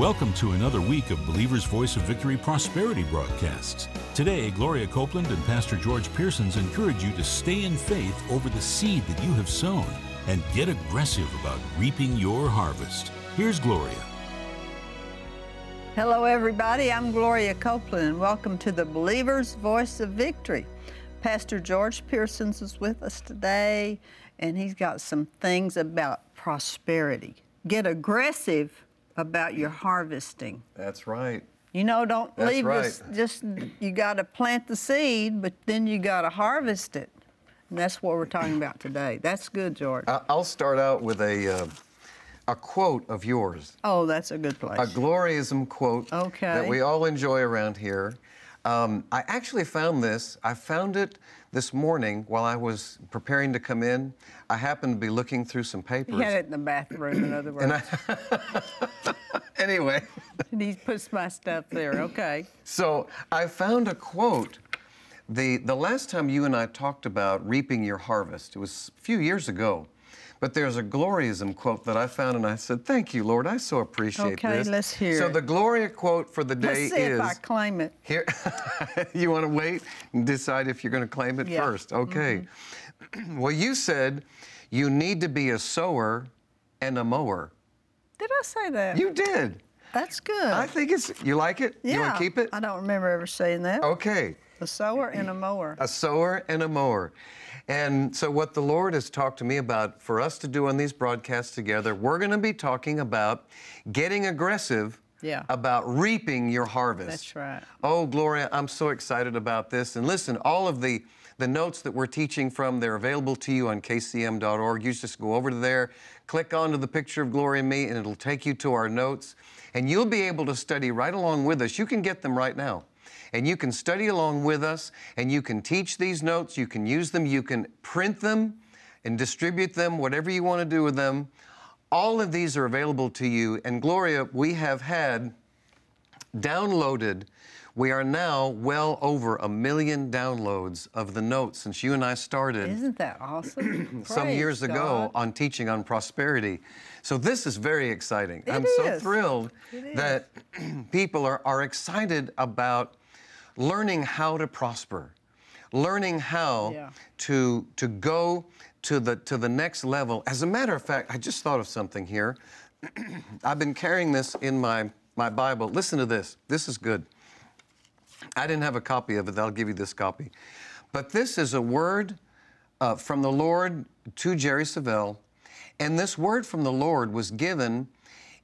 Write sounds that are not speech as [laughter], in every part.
Welcome to another week of Believer's Voice of Victory Prosperity broadcasts. Today, Gloria Copeland and Pastor George Pearsons encourage you to stay in faith over the seed that you have sown and get aggressive about reaping your harvest. Here's Gloria. Hello, everybody. I'm Gloria Copeland, and welcome to the Believer's Voice of Victory. Pastor George Pearsons is with us today, and he's got some things about prosperity. Get aggressive about your harvesting. That's right. You know, don't That's leave right. this just, you got to plant the seed, but then you got to harvest it. And that's what we're talking about today. That's good, George. I'll start out with a, uh, a quote of yours, oh, that's a good place. a gloriism quote Okay. that we all enjoy around here. Um, I actually found this. I found it this morning while I was preparing to come in. I happened to be looking through some papers. he had it in the bathroom, in other words. [laughs] anyway, and he puts my stuff there. Okay. so I found a quote. The, the last time you and I talked about reaping your harvest, it was a few years ago. But there's a gloriism quote that I found, and I said, Thank you, Lord. I so appreciate Okay, this. let's hear So the Gloria quote for the day Let's see is if I claim it. here. [laughs] you want to wait and decide if you're going to claim it Yeah. Mm-hmm. first. Okay. [clears throat] well, you said you need to be a sower and a mower. Did I say that? You did. That's good. I think it's. You like it? yeah. You want to keep it? I don't remember ever saying that. Okay. A sower and a mower. a sower and a mower. And so, what the Lord has talked to me about for us to do on these broadcasts together, we're going to be talking about getting aggressive Yeah. about reaping your harvest. That's right. Oh, Gloria, I'm so excited about this. And listen, all of the the notes that we're teaching from, they're available to you on kcm.org. You just go over to there, click onto the picture of Gloria and me, and it'll take you to our notes. And you'll be able to study right along with us. You can get them right now. And you can study along with us, and you can teach these notes, you can use them, you can print them and distribute them, whatever you want to do with them. All of these are available to you. And Gloria, we have had downloaded. We are now well over a million downloads of the notes since you and I started Isn't that awesome? [clears throat] some years ago on teaching on prosperity. So this is very exciting. It I'm so thrilled that [clears throat] people are, are excited about learning how to prosper, learning how Yeah. to to go to the to the next level. As a matter of fact, I just thought of something here. [clears throat] I've been carrying this in my my Bible. Listen to this. This is good. I didn't have a copy of it. I'll give you this copy. But this is a word uh, from the Lord to Jerry Savelle. And this word from the Lord was given,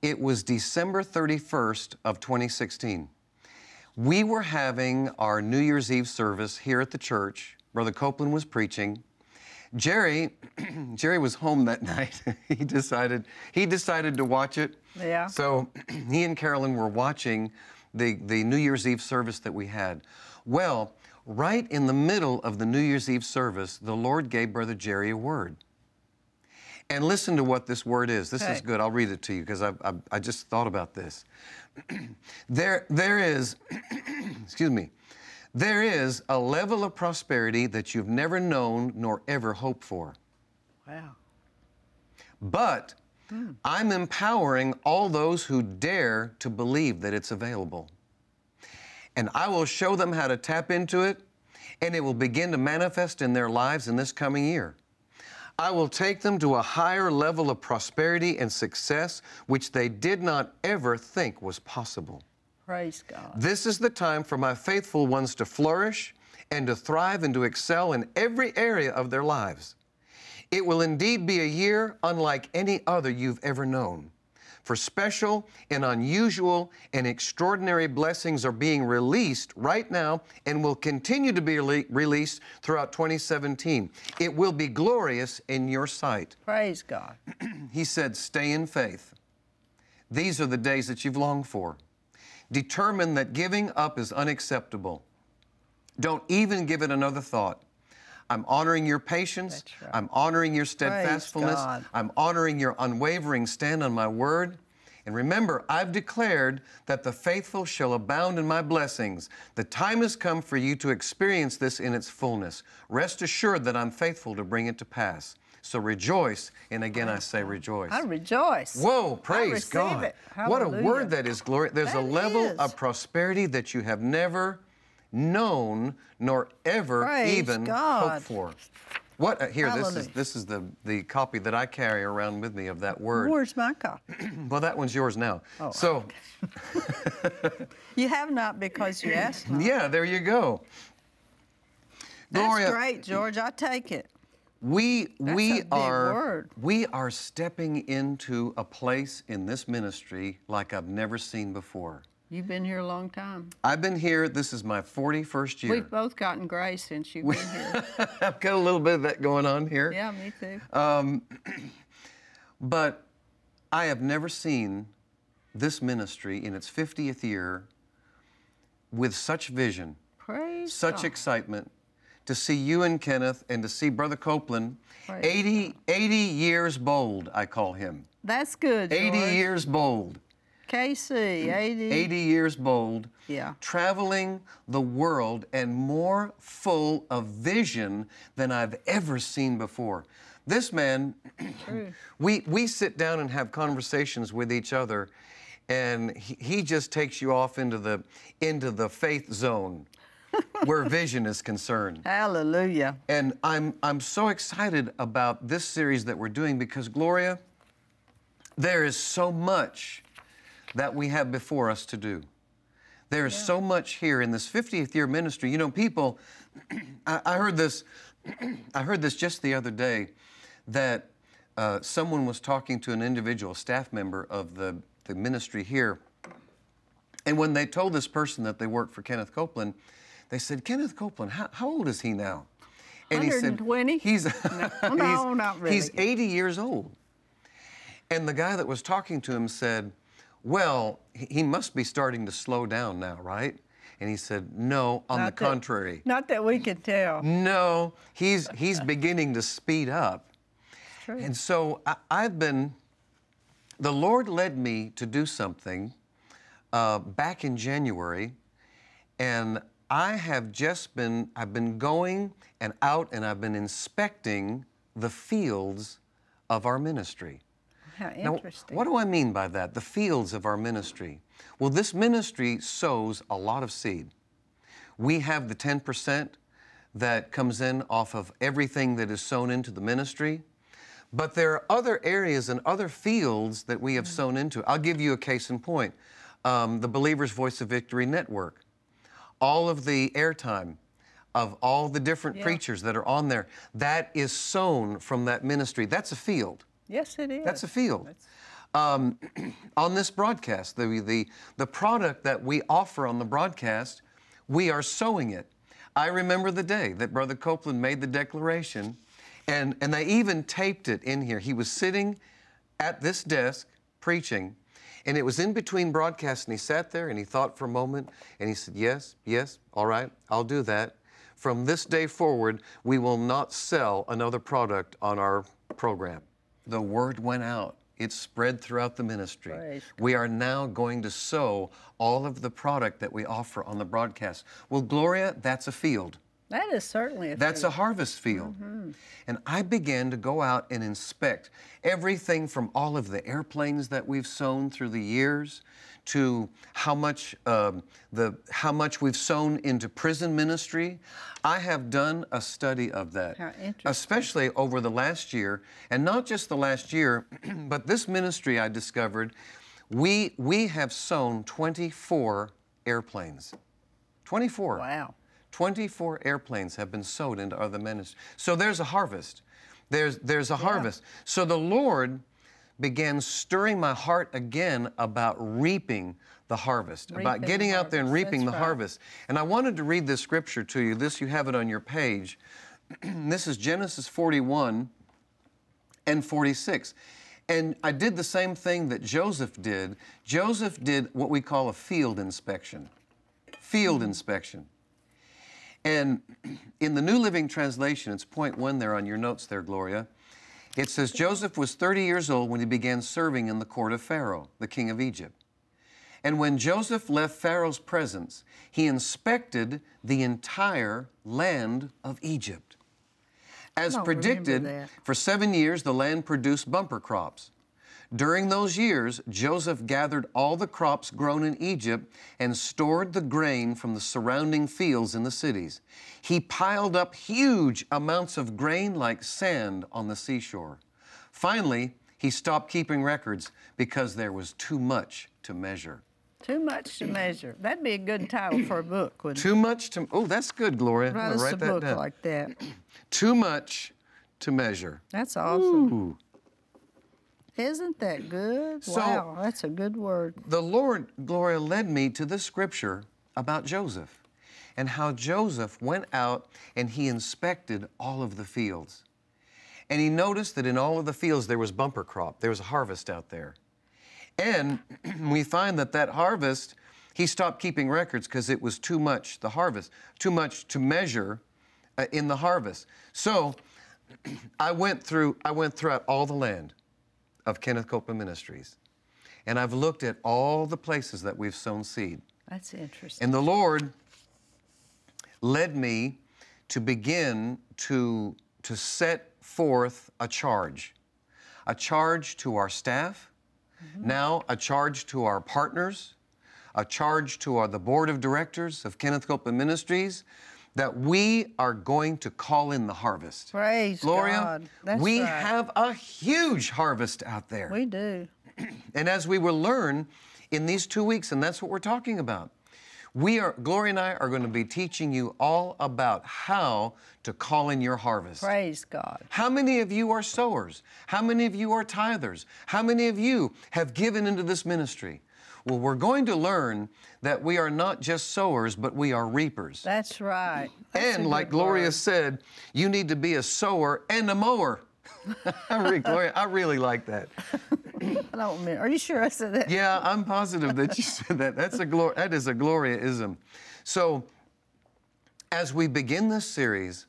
it was December 31st of 2016. We were having our New Year's Eve service here at the church. Brother Copeland was preaching. Jerry, [clears throat] Jerry was home that [laughs] night. he decided he decided to watch it. Yeah. So [clears throat] he and Carolyn were watching the, the New Year's Eve service that we had. Well, right in the middle of the New Year's Eve service, the Lord gave Brother Jerry a word. And listen to what this word is. This is good. I'll read it to you because I, I, I just thought about this. [clears throat] there, there is, [clears throat] excuse me, there is a level of prosperity that you've never known nor ever hoped for. Wow. But hmm. I'm empowering all those who dare to believe that it's available. And I will show them how to tap into it, and it will begin to manifest in their lives in this coming year. I will take them to a higher level of prosperity and success which they did not ever think was possible. Praise God. This is the time for my faithful ones to flourish and to thrive and to excel in every area of their lives. It will indeed be a year unlike any other you've ever known. For special and unusual and extraordinary blessings are being released right now and will continue to be rele- released throughout 2017. It will be glorious in your sight. Praise God. [clears throat] He said, Stay in faith. These are the days that you've longed for. Determine that giving up is unacceptable. Don't even give it another thought. I'm honoring your patience. Right. I'm honoring your steadfastness. I'm honoring your unwavering stand on my word. And remember, I've declared that the faithful shall abound in my blessings. The time has come for you to experience this in its fullness. Rest assured that I'm faithful to bring it to pass. So rejoice. And again, I say rejoice. I rejoice. Whoa, praise God. it. What a word that is, Gloria. There's a level is. of prosperity that you have never known nor ever Praise even God. hoped for. What uh, here? This is this is the the copy that I carry around with me of that word. Where's my copy? [clears throat] Well, that one's yours now. Oh, so [laughs] You have not because you asked not. yeah, there you go. That's Gloria, great, George. I take it. We That's we are word. we are stepping into a place in this ministry like I've never seen before. You've been here a long time. I've been here. This is my 41st year. We've both gotten gray since you've been here. [laughs] I've got a little bit of that going on here. yeah, me too. Uh, [clears throat] But I have never seen this ministry in its 50th year with such vision, Praise such God. excitement to see you and Kenneth and to see Brother Copeland. Praise 80, 80 years bold, I call him. That's good. 80 George. years bold. KC, 80. 80 years bold. Yeah. Traveling the world and more full of vision than I've ever seen before. This man, [clears throat] we, we sit down and have conversations with each other, and he, he just takes you off into the, into the faith zone [laughs] where vision is concerned. Hallelujah. And I'm, I'm so excited about this series that we're doing because, Gloria, there is so much that we have before us to do. There is so much here in this 50th year ministry. You know, people, [clears throat] I, I heard this, [clears throat] I heard this just the other day that uh, someone was talking to an individual staff member of the, the ministry here. And when they told this person that they worked for Kenneth Copeland, they said, Kenneth Copeland, how, how old is he now? And he said, 120? He's, no, [laughs] not really. He's 80 years old. And the guy that was talking to him said, Well, he he must be starting to slow down now, right? And he said, No, on Not the that- contrary. Not that we can tell. No, he's, he's beginning to speed up. True. And so I, I've been, the Lord led me to do something uh, back in January, and I have just been, I've been going and out and I've been inspecting the fields of our ministry. How Now, what do I mean by that? The fields of our ministry. Well, this ministry sows a lot of seed. We have the 10% that comes in off of everything that is sown into the ministry. But there are other areas and other fields that we have sown into. I'll give you a case in point um, the Believer's Voice of Victory Network. All of the airtime of all the different Yeah. preachers that are on there, that is sown from that ministry. That's a field. Yes, it is. That's a field. Um, [clears throat] on this broadcast, the, the, the product that we offer on the broadcast, we are sowing it. I remember the day that Brother Copeland made the declaration, and, and they even taped it in here. He was sitting at this desk preaching, and it was in between broadcasts, and he sat there and he thought for a moment, and he said, Yes, yes, all right, I'll do that. From this day forward, we will not sell another product on our program. The word went out. It spread throughout the ministry. Praise We are now going to sow all of the product that we offer on the broadcast. Well, Gloria, that's a field. That is certainly a That's a field. harvest field. Mm-hmm. And I began to go out and inspect everything from all of the airplanes that we've sown through the years to how much um, the how much we've sown into prison ministry. I have done a study of that, especially over the last year, and not just the last year, [clears throat] but this ministry I discovered. We we have sown 24 airplanes. 24. Wow. 24 airplanes have been sowed into other ministries. So there's a harvest. There's, there's a harvest. So the Lord began stirring my heart again about reaping the harvest, about getting the out there and reaping That's the right. harvest. And I wanted to read this scripture to you. This, you have it on your page. [clears throat] this is Genesis 41 and 46. And I did the same thing that Joseph did. Joseph did what we call a field inspection. Field inspection. And [clears throat] in the New Living Translation, it's point one there on your notes there, Gloria. It says Joseph was 30 years old when he began serving in the court of Pharaoh, the king of Egypt. And when Joseph left Pharaoh's presence, he inspected the entire land of Egypt. As predicted, for seven years the land produced bumper crops. During those years, Joseph gathered all the crops grown in Egypt and stored the grain from the surrounding fields in the cities. He piled up huge amounts of grain like sand on the seashore. Finally, he stopped keeping records because there was too much to measure. Too much to measure. That'd be a good title for a book, wouldn't Too much to, oh, that's good, Gloria. Write us a write that book down. like that. [clears throat] Too much to measure. That's awesome. Ooh. Isn't that good? So- wow, that's a good word. The Lord, Gloria, led me to the scripture about Joseph and how Joseph went out and he inspected all of the fields. And he noticed that in all of the fields there was bumper crop, there was a harvest out there. And [clears throat] we find that that harvest, he stopped keeping records because it was too much, the harvest, too much to measure uh, in the harvest. So [clears throat] I went through, I went throughout all the land of Kenneth Copeland Ministries. And I've looked at all the places that we've sown seed. That's interesting. And the Lord led me to begin to, to set forth a charge a charge to our staff, mm-hmm. now a charge to our partners, a charge to our, the board of directors of Kenneth Copeland Ministries that we are going to call in the harvest. Praise Gloria, God. That's we right. have a huge harvest out there. We do. [clears throat] And as we will learn in these two weeks, and that's what we're talking about, we are, Gloria and I are going to be teaching you all about how to call in your harvest. Praise God. How many of you are sowers? How many of you are tithers? How many of you have given into this ministry? Well, we're going to learn that we are not just sowers, but we are reapers. That's right. That's and like Gloria word. said, you need to be a sower and a mower. [laughs] I re- Gloria, I really like that. [coughs] I don't mean, are you sure I said that? Yeah, I'm positive that you said that. That's a glor- that is a Gloriaism. So, as we begin this series,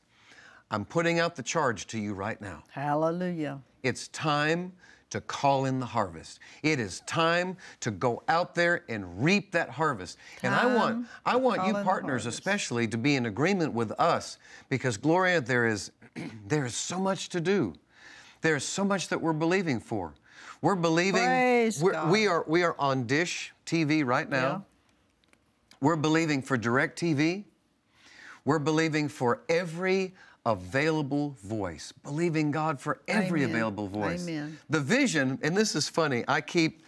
I'm putting out the charge to you right now. Hallelujah. It's time to call in the harvest. It is time to go out there and reap that harvest. and I want I want you partners especially to be in agreement with us because Gloria there is [clears throat] there is so much to do. There's so much that we're believing for. We're believing we're, we are we are on Dish TV right now. Yeah. We're believing for DirecTV. We're believing for every available voice, believing God for every Amen. available voice. Amen. The vision, and this is funny, I keep,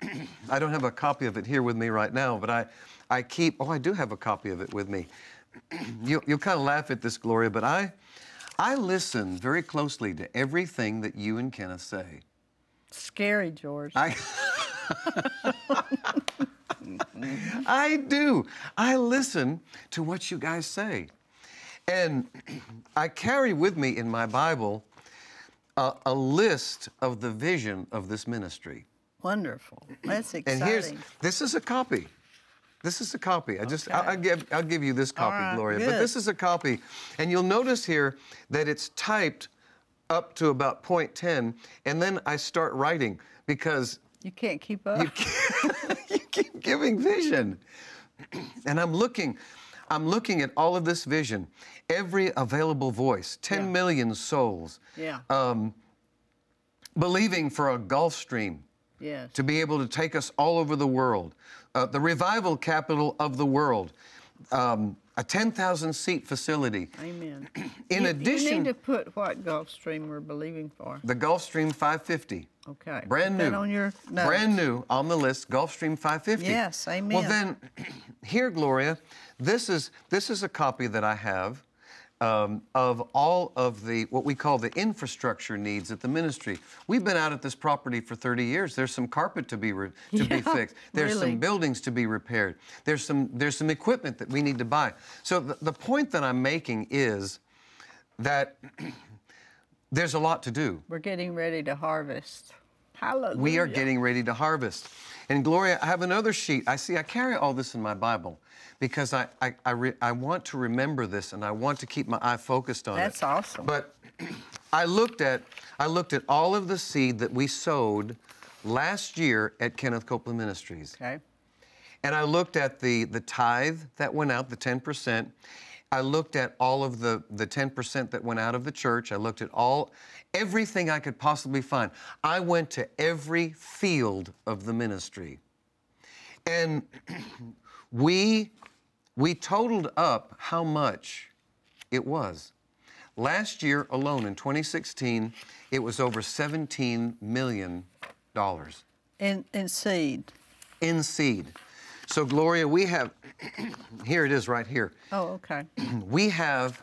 [clears throat] I don't have a copy of it here with me right now, but I, I keep, oh, I do have a copy of it with me. you, [clears throat] you'll kind of laugh at this, Gloria, but I, I listen very closely to everything that you and Kenneth say. Scary, George. I, [laughs] I do. I listen to what you guys say. And I carry with me in my Bible a, a list of the vision of this ministry. Wonderful. That's exciting. And here's this is a copy. This is a copy. I just I'll, Okay. I'll give I'll give you this copy, right, Gloria. But this is a copy, and you'll notice here that it's typed up to about point ten, and then I start writing because you can't keep up. you keep, [laughs] you keep giving vision. [clears throat] And I'm looking, I'm looking at all of this vision, every available voice, 10 Yeah. million souls, yeah. um, believing for a Gulfstream yes. to be able to take us all over the world, uh, the revival capital of the world, um, a 10,000 seat facility. Amen. [clears throat] In you, addition, you need to put what Gulfstream we're believing for. the Gulfstream 550. Okay. Brand Put new. that on your notes. Brand new on the list, Gulfstream 550. Yes, amen. Well then, [clears throat] here, Gloria, this is this is a copy that I have um, of all of the what we call the infrastructure needs at the ministry. We've been out at this property for 30 years. There's some carpet to be re- to be fixed. [laughs] There's really. some buildings to be repaired. There's some there's some equipment that we need to buy. So the, the point that I'm making is that [clears throat] there's a lot to do. We're getting ready to harvest. Hallelujah. We are getting ready to harvest. And Gloria, I have another sheet. I see, I carry all this in my Bible because I, I, I, re, I want to remember this and I want to keep my eye focused on That's it. That's awesome. But [clears throat] I looked at I looked at all of the seed that we sowed last year at Kenneth Copeland Ministries. Okay. And I looked at the, the tithe that went out, the 10%. I looked at all of the, the 10% that went out of the church. I looked at all, everything I could possibly find. I went to every field of the ministry. And [clears throat] we, we totaled up how much it was. Last year alone, in 2016, it was over $17 million In, in seed. in seed. So, Gloria, we have, [clears throat] here it is right here. Oh, okay. [clears throat] We have,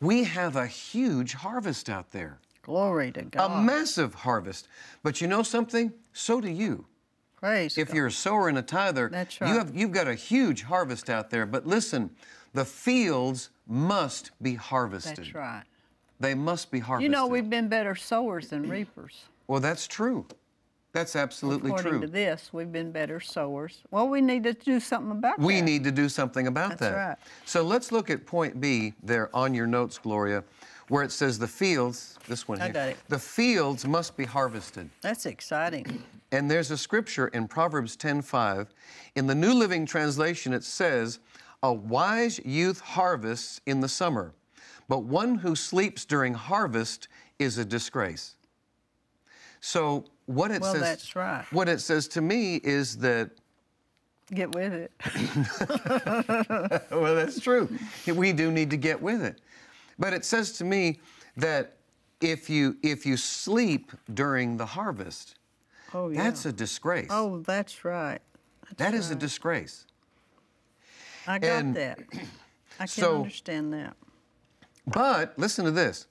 we have a huge harvest out there, Glory to God. a massive harvest. But you know something? So do you. Praise If God. you're a sower and a tither, That's right. you have you've got a huge harvest out there. But listen, the fields must be harvested. That's right. They must be harvested. You know, we've been better sowers than reapers. Well, that's true. That's absolutely According true. According to this, we've been better sowers. Well, we need to do something about that. We need to do something about That's that. That's right. So let's look at point B there on your notes, Gloria, where it says the fields, this one I here. got it. The fields must be harvested. That's exciting. And there's a scripture in Proverbs 10:5. In the New Living Translation it says, "A wise youth harvests in the summer, but one who sleeps during harvest is a disgrace." So what it Well, says that's right. What it says to me is that Get with it. [laughs] [laughs] well, that's true. We do need to get with it. But it says to me that if you if you sleep during the harvest, Oh, yeah. that's a disgrace. oh, that's right. That's that is a disgrace. I got and that. [clears throat] I can so- understand that. But listen to this.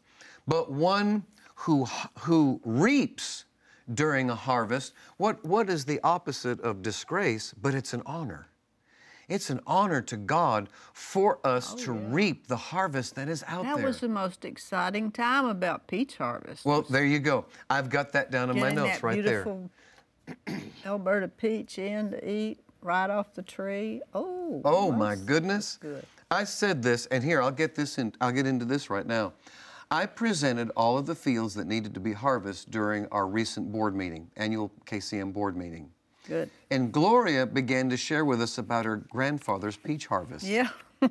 But one who who reaps during a harvest, what what is the opposite of disgrace? But it's an honor. It's an honor to God for us oh, to reap the harvest that is out Oh, That there. was the most exciting time about peach harvest. well, there you go. I've got that down in my notes that right there. beautiful [clears throat] Elberta peach in to eat right off the tree. Oh. Oh my goodness. good. I said this, and here I'll get this in. I'll get into this right now. I presented all of the fields that needed to be harvested during our recent board meeting, annual KCM board meeting. Good. And Gloria began to share with us about her grandfather's peach harvest. Yeah. [laughs]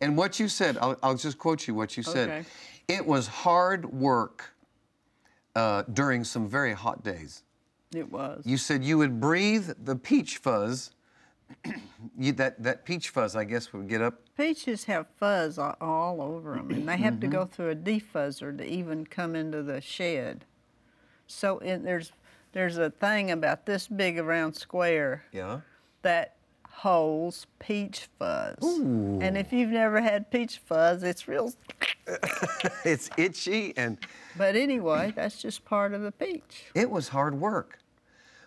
And what you said, I'll, I'll just quote you what you said. Okay. It was hard work uh, during some very hot days. It was. You said you would breathe the peach fuzz. [clears throat] you, that, that peach fuzz, I guess, would get up. Peaches have fuzz all, over them, and they have to Mm-hmm. go through a defuzzer to even come into the shed. So in, there's there's a thing about this big around square Yeah. that holds peach fuzz. And if you've never had peach fuzz, it's real. [laughs] [laughs] it's itchy and But anyway, that's just part of the peach. it was hard work.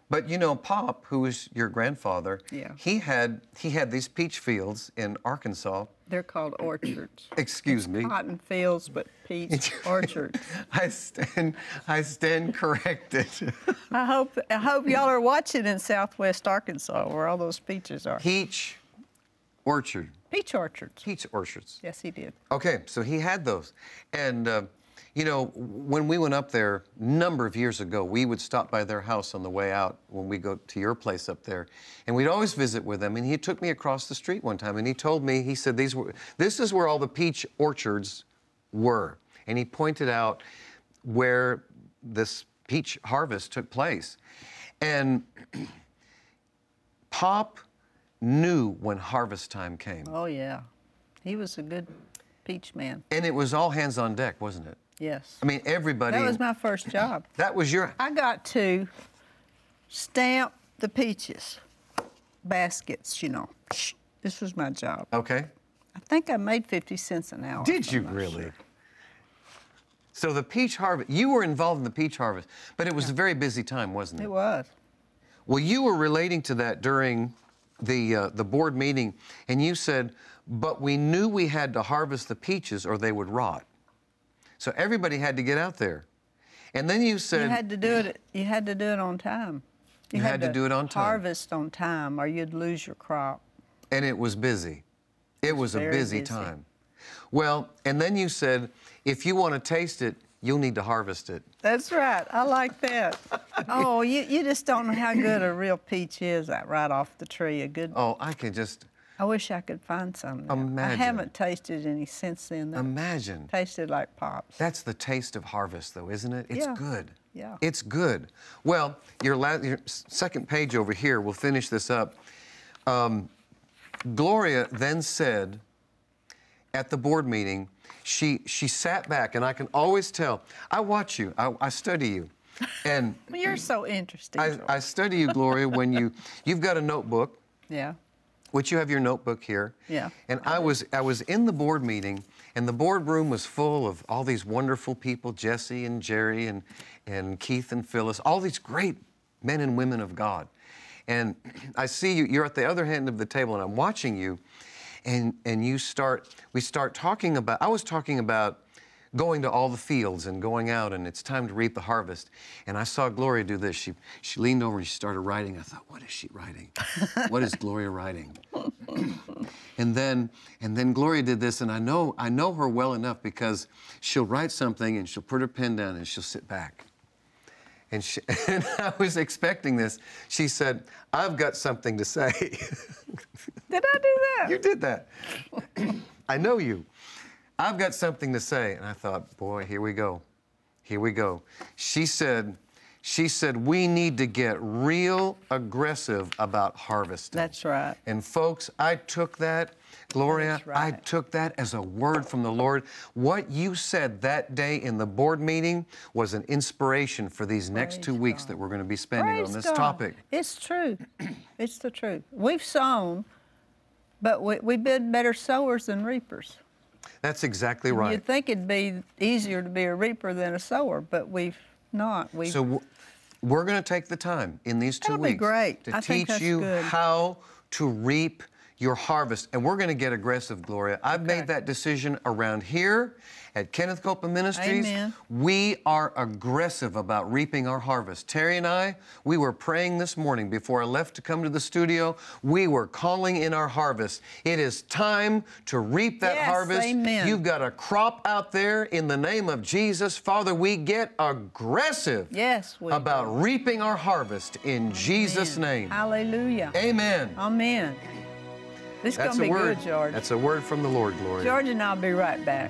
But you know, Pop, who was your grandfather, Yeah. he had he had these peach fields in Arkansas. They're called orchards. [clears throat] Excuse me. Cotton fields, but peach [laughs] orchards. I stand I stand corrected. [laughs] I hope I hope y'all are watching in Southwest Arkansas, where all those peaches are. peach orchard. Peach orchards. Peach orchards. Yes, he did. Okay, so he had those. And, uh, you know, when we went up there a number of years ago, we would stop by their house on the way out when we go to your place up there. And we'd always visit with them. And he took me across the street one time and he told me, he said, These were, this is where all the peach orchards were. And he pointed out where this peach harvest took place. And [clears throat] Pop knew when harvest time came. Oh yeah, he was a good peach man. And it was all hands on deck, wasn't it? Yes. I mean, everybody. that was my first job. [laughs] that was your. I got to stamp the peaches, baskets. You know, this was my job. Okay. I think I made 50 cents an hour. Did you really? sure. So the peach harvest, you were involved in the peach harvest, but it was a very busy time, wasn't it? It was. Well, you were relating to that during the uh, the board meeting, and you said, "But we knew we had to harvest the peaches, or they would rot." So everybody had to get out there, and then you said, You had to do it. You had to do it on time. You had to do it on time. Harvest on time, or you'd lose your crop. and it was busy. It was a busy, busy. time. Well, and then you said, if you want to taste it, you'll need to harvest it. That's right. I like that. [laughs] oh, you, you just don't know how good a real peach is right off the tree. A good. Oh, I can just, I wish I could find some. now. I haven't tasted any since then. That Imagine. tasted like pops. That's the taste of harvest, though, isn't it? It's Yeah. good. Yeah. It's good. Well, your, la- your second page over here, we'll finish this up. Um, Gloria then said at the board meeting, she, she sat back, and I can always tell. I watch you, I, I study you. [laughs] And Well, You're so interesting. I, I study you, Gloria, when you, [laughs] you've got a notebook yeah. Which you have your notebook here. Yeah, And I was I was in the board meeting, and the boardroom was full of all these wonderful people, Jesse and Jerry and and Keith and Phyllis, all these great men and women of God. And I see you. You're at the other end of the table, and I'm watching you, and and you start. We start talking about. I was talking about going to all the fields and going out and it's time to reap the harvest. And I saw Gloria do this. She she leaned over and she started writing. I thought, what is she writing? [laughs] what is Gloria writing? [clears throat] and then and then Gloria did this and I know I know her well enough because she'll write something and she'll put her pen down and she'll sit back. And, she, [laughs] and I was expecting this. She said, I've got something to say. [laughs] Did I do that? You did that. [clears throat] I know you. I've got something to say. And I thought, boy, here we go. Here we go. She said, she said, we need to get real aggressive about harvesting. That's right. And folks, I took that, Gloria, That's I took that as a word from the Lord. What you said that day in the board meeting was an inspiration for these next Praise two weeks that we're going to be spending Praise on this God. topic. It's true. it's the truth. We've sown, but we, we've been better sowers than reapers. That's exactly right. You'd think it'd be easier to be a reaper than a sower, but we've not. We've, So we're going to take the time in these 2 That'll weeks to I teach you good. how to reap your harvest. And we're going to get aggressive, Gloria. I've Okay. made that decision around here at Kenneth Copeland Ministries. Amen. We are aggressive about reaping our harvest. Terri and I, we were praying this morning before I left to come to the studio. We were calling in our harvest. It is time to reap that Yes, harvest. amen. You've got a crop out there in the name of Jesus. Father, we get aggressive Yes, we about do. reaping our harvest in Jesus' name. Hallelujah. Amen. Amen. This is going to be word. good, George. That's a word from the Lord, Gloria. George and I'll be right back.